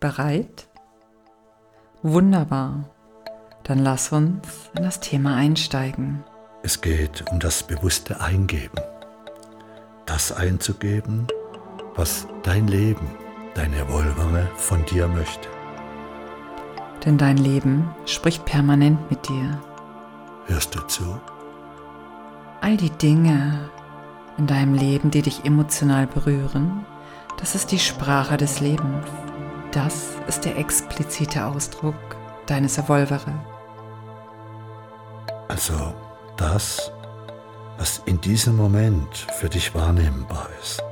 Bereit? Wunderbar. Dann lass uns in das Thema einsteigen. Es geht um das bewusste Eingeben. Das einzugeben, was dein Leben, deine Wolvere von dir möchte. Denn dein Leben spricht permanent mit dir. Hörst du zu? All die Dinge in deinem Leben, die dich emotional berühren, das ist die Sprache des Lebens. Das ist der explizite Ausdruck deines Evolvere. Also das, was in diesem Moment für dich wahrnehmbar ist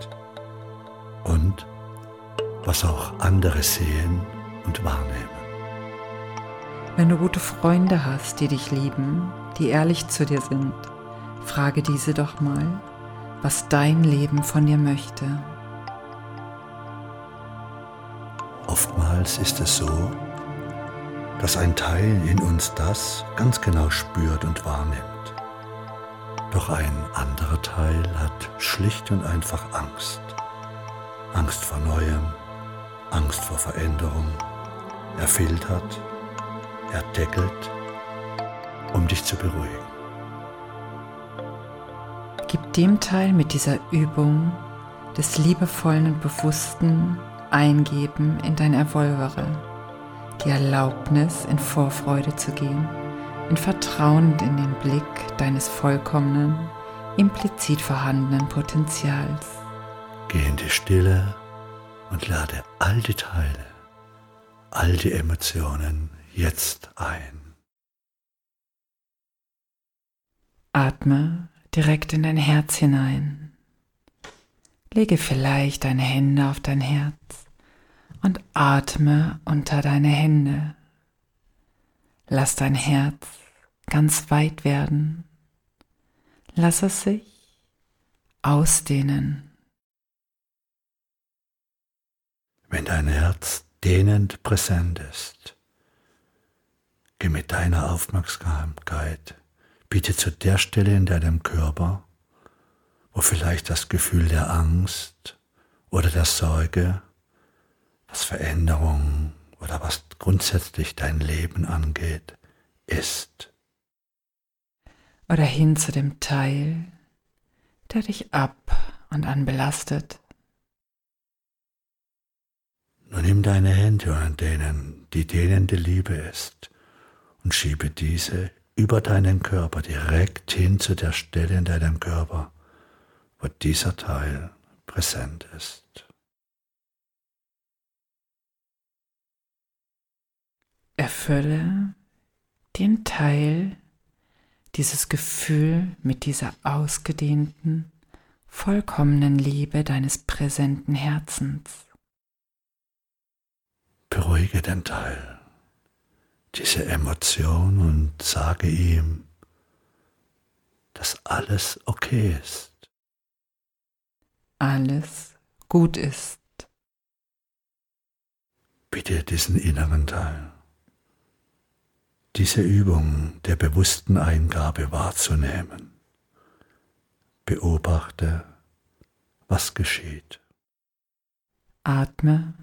und was auch andere sehen und wahrnehmen. Wenn du gute Freunde hast, die dich lieben, die ehrlich zu dir sind, frage diese doch mal, was dein Leben von dir möchte. Oftmals ist es so, dass ein Teil in uns das ganz genau spürt und wahrnimmt. Doch ein anderer Teil hat schlicht und einfach Angst. Angst vor Neuem, Angst vor Veränderung. Er filtert, er deckelt, um dich zu beruhigen. Gib dem Teil mit dieser Übung des liebevollen und bewussten Eingeben in dein Erfolvere die Erlaubnis, in Vorfreude zu gehen, in Vertrauen in den Blick deines vollkommenen, implizit vorhandenen Potenzials. Geh in die Stille und lade all die Teile, all die Emotionen jetzt ein. Atme direkt in dein Herz hinein. Lege vielleicht deine Hände auf dein Herz und atme unter deine Hände. Lass dein Herz ganz weit werden. Lass es sich ausdehnen. Wenn dein Herz dehnend präsent ist, geh mit deiner Aufmerksamkeit bitte zu der Stelle in deinem Körper, wo vielleicht das Gefühl der Angst oder der Sorge was Veränderung oder was grundsätzlich dein Leben angeht, ist. Oder hin zu dem Teil, der dich ab und an belastet. Nun nimm deine Hände an denen die dehnende Liebe ist und schiebe diese über deinen Körper direkt hin zu der Stelle in deinem Körper, wo dieser Teil präsent ist. Erfülle den Teil, dieses Gefühl mit dieser ausgedehnten, vollkommenen Liebe deines präsenten Herzens. Beruhige den Teil, diese Emotion und sage ihm, dass alles okay ist. Alles gut ist. Bitte diesen inneren Teil diese Übung der bewussten Eingabe wahrzunehmen. Beobachte, was geschieht. Atme,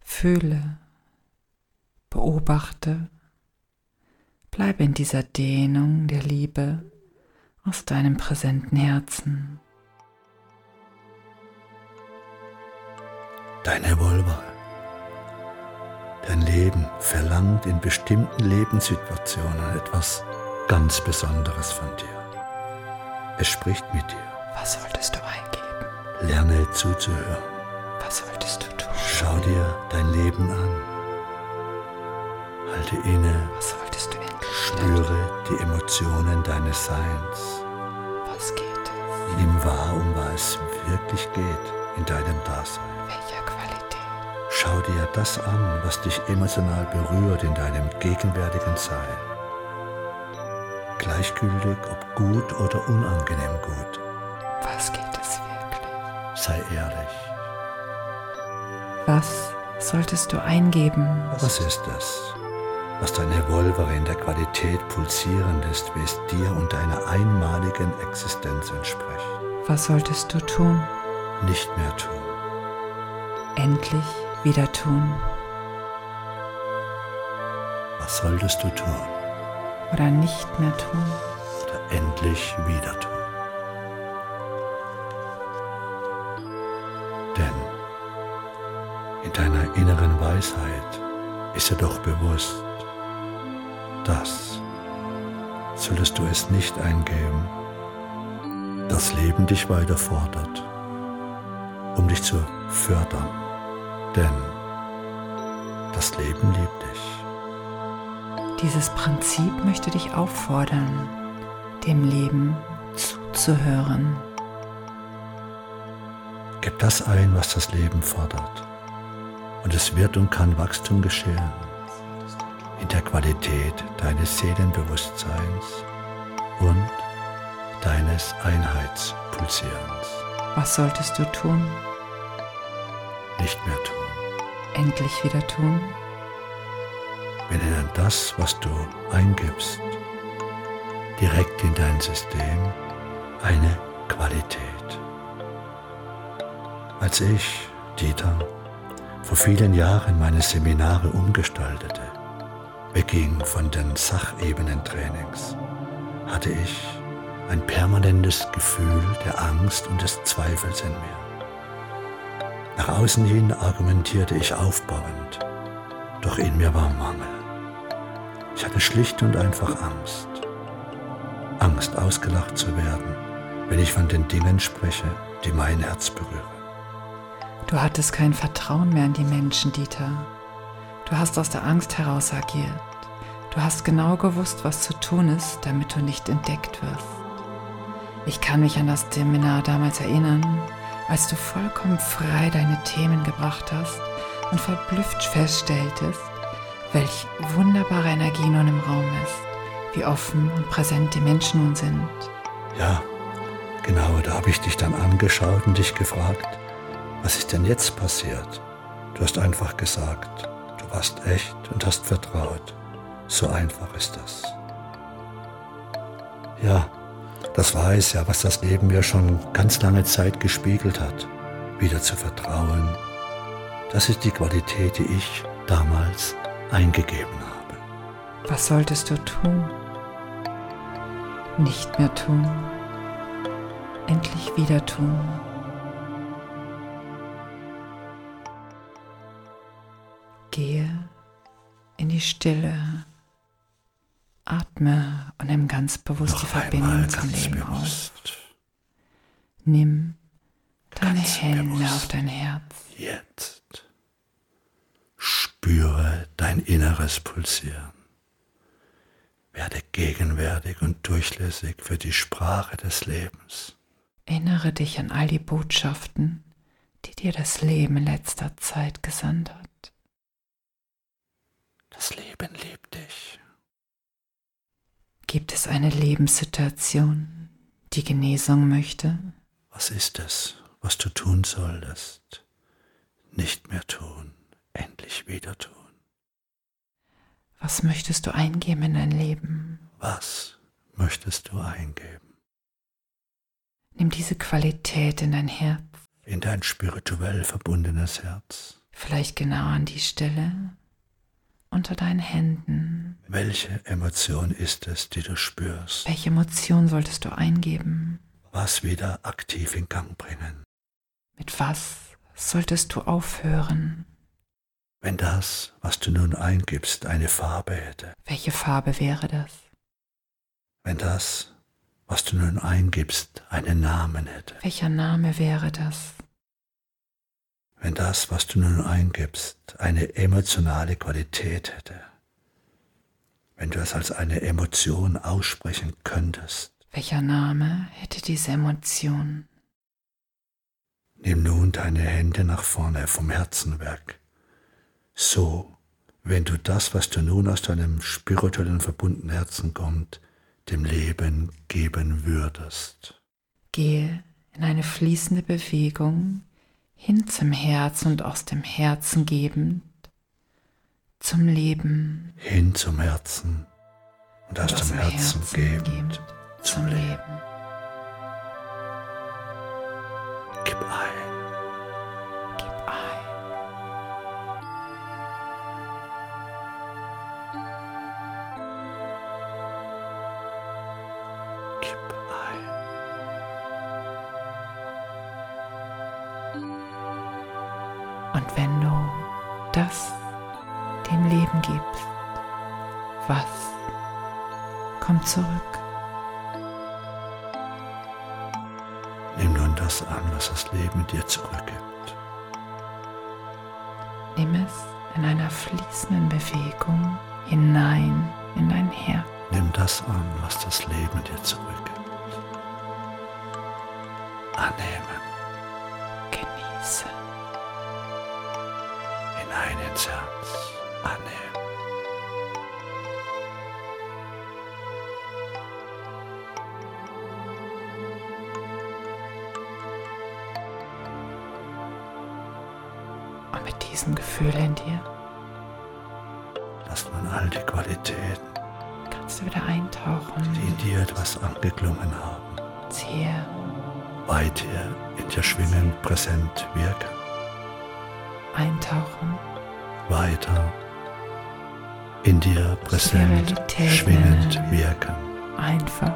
fühle, beobachte, bleibe in dieser Dehnung der Liebe aus deinem präsenten Herzen. Deine Vulva Dein Leben verlangt in bestimmten Lebenssituationen etwas ganz Besonderes von dir. Es spricht mit dir. Was solltest du eingeben? Lerne zuzuhören. Was solltest du tun? Schau dir dein Leben an. Halte inne. Was solltest du endlich Spüre die Emotionen deines Seins. Was geht es? Nimm wahr, um was es wirklich geht in deinem Dasein. Schau dir das an, was dich emotional berührt in deinem gegenwärtigen Sein. Gleichgültig, ob gut oder unangenehm gut. Was geht es wirklich? Sei ehrlich. Was solltest du eingeben? Was ist es, was deine Wolvere in der Qualität pulsierend ist, wie es dir und deiner einmaligen Existenz entspricht? Was solltest du tun? Nicht mehr tun. Endlich wieder tun? Was solltest du tun? Oder nicht mehr tun? Oder endlich wieder tun? Denn in deiner inneren Weisheit ist dir doch bewusst, dass, solltest du es nicht eingeben, das Leben dich weiter fordert, um dich zu fördern. Denn das Leben liebt dich. Dieses Prinzip möchte dich auffordern, dem Leben zuzuhören. Gib das ein, was das Leben fordert. Und es wird und kann Wachstum geschehen in der Qualität deines Seelenbewusstseins und deines Einheitspulsierens. Was solltest du tun? Nicht mehr tun. Endlich wieder tun? Wenn dann das, was du eingibst, direkt in dein System eine Qualität. Als ich, Dieter, vor vielen Jahren meine Seminare umgestaltete, wegging von den Sachebenentrainings, hatte ich ein permanentes Gefühl der Angst und des Zweifels in mir. Nach außen hin argumentierte ich aufbauend, doch in mir war Mangel. Ich hatte schlicht und einfach Angst. Angst, ausgelacht zu werden, wenn ich von den Dingen spreche, die mein Herz berühren. Du hattest kein Vertrauen mehr in die Menschen, Dieter. Du hast aus der Angst heraus agiert. Du hast genau gewusst, was zu tun ist, damit du nicht entdeckt wirst. Ich kann mich an das Seminar damals erinnern, als du vollkommen frei deine Themen gebracht hast und verblüfft feststelltest, welch wunderbare Energie nun im Raum ist, wie offen und präsent die Menschen nun sind. Ja, genau, da habe ich dich dann angeschaut und dich gefragt, was ist denn jetzt passiert? Du hast einfach gesagt, du warst echt und hast vertraut. So einfach ist das. Ja, das war es ja, was das Leben mir schon ganz lange Zeit gespiegelt hat. Wieder zu vertrauen. Das ist die Qualität, die ich damals eingegeben habe. Was solltest du tun? Nicht mehr tun. Endlich wieder tun. Gehe in die Stille Atme und nimm ganz bewusst Noch die Verbindung zum Leben bewusst. auf. Nimm deine ganz Hände bewusst. auf dein Herz. Jetzt spüre dein inneres Pulsieren. Werde gegenwärtig und durchlässig für die Sprache des Lebens. Erinnere dich an all die Botschaften, die dir das Leben in letzter Zeit gesandt hat. Das Leben liebt dich. Gibt es eine Lebenssituation, die Genesung möchte? Was ist es, was du tun solltest? Nicht mehr tun, endlich wieder tun. Was möchtest du eingeben in dein Leben? Was möchtest du eingeben? Nimm diese Qualität in dein Herz. In dein spirituell verbundenes Herz. Vielleicht genau an die Stelle unter deinen Händen. Welche Emotion ist es, die du spürst? Welche Emotion solltest du eingeben? Was wieder aktiv in Gang bringen? Mit was solltest du aufhören? Wenn das, was du nun eingibst, eine Farbe hätte. Welche Farbe wäre das? Wenn das, was du nun eingibst, einen Namen hätte. Welcher Name wäre das? wenn das, was du nun eingibst, eine emotionale Qualität hätte, wenn du es als eine Emotion aussprechen könntest. Welcher Name hätte diese Emotion? Nimm nun deine Hände nach vorne vom Herzen weg. So, wenn du das, was du nun aus deinem spirituellen verbundenen Herzen kommt, dem Leben geben würdest. Gehe in eine fließende Bewegung hin zum Herzen und aus dem Herzen gebend zum Leben. Hin zum Herzen und aus, und aus dem Herzen, Herzen gebend, gebend zum Leben. Leben. Was kommt zurück? Nimm nun das an, was das Leben dir zurückgibt. Nimm es in einer fließenden Bewegung hinein in dein Herz. Nimm das an, was das Leben dir zurückgibt. Annehmen. Genieße. Hinein ins Herz. Annehmen. Gefühl in dir Lass nun all die Qualitäten, kannst du wieder eintauchen. die in dir etwas angeklungen haben, Ziehe weit hier in dir schwingend präsent wirken. eintauchen. Weiter in dir präsent schwingend wirken. Einfach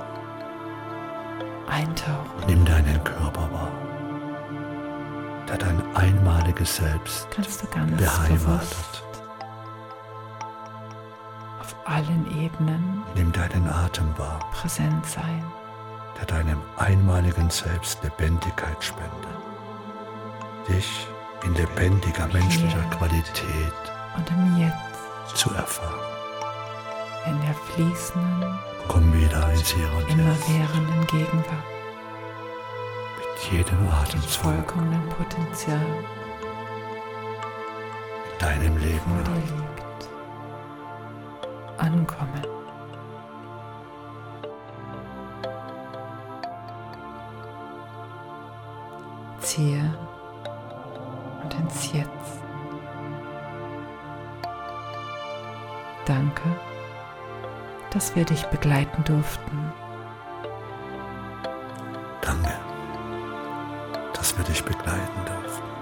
eintauchen. Nimm deinen Körper wahr, der dein einmaliges Selbst Kannst du ganz beheimatet. auf allen Ebenen Nimm deinen Atem wahr, präsent sein. der deinem einmaligen Selbst Lebendigkeit spendet. Dich in lebendiger menschlicher Qualität Und im Jetzt, zu erfahren. in der fließenden, Komm wieder ins Hier und Jetzt immerwährenden Gegenwart, mit jedem Atemzug vollkommenen Potenzial, in deinem Leben dir liegt. Ankommen. Ziehe und ins Jetzt. Danke, dass wir dich begleiten durften. Danke, dass wir dich begleiten dürfen.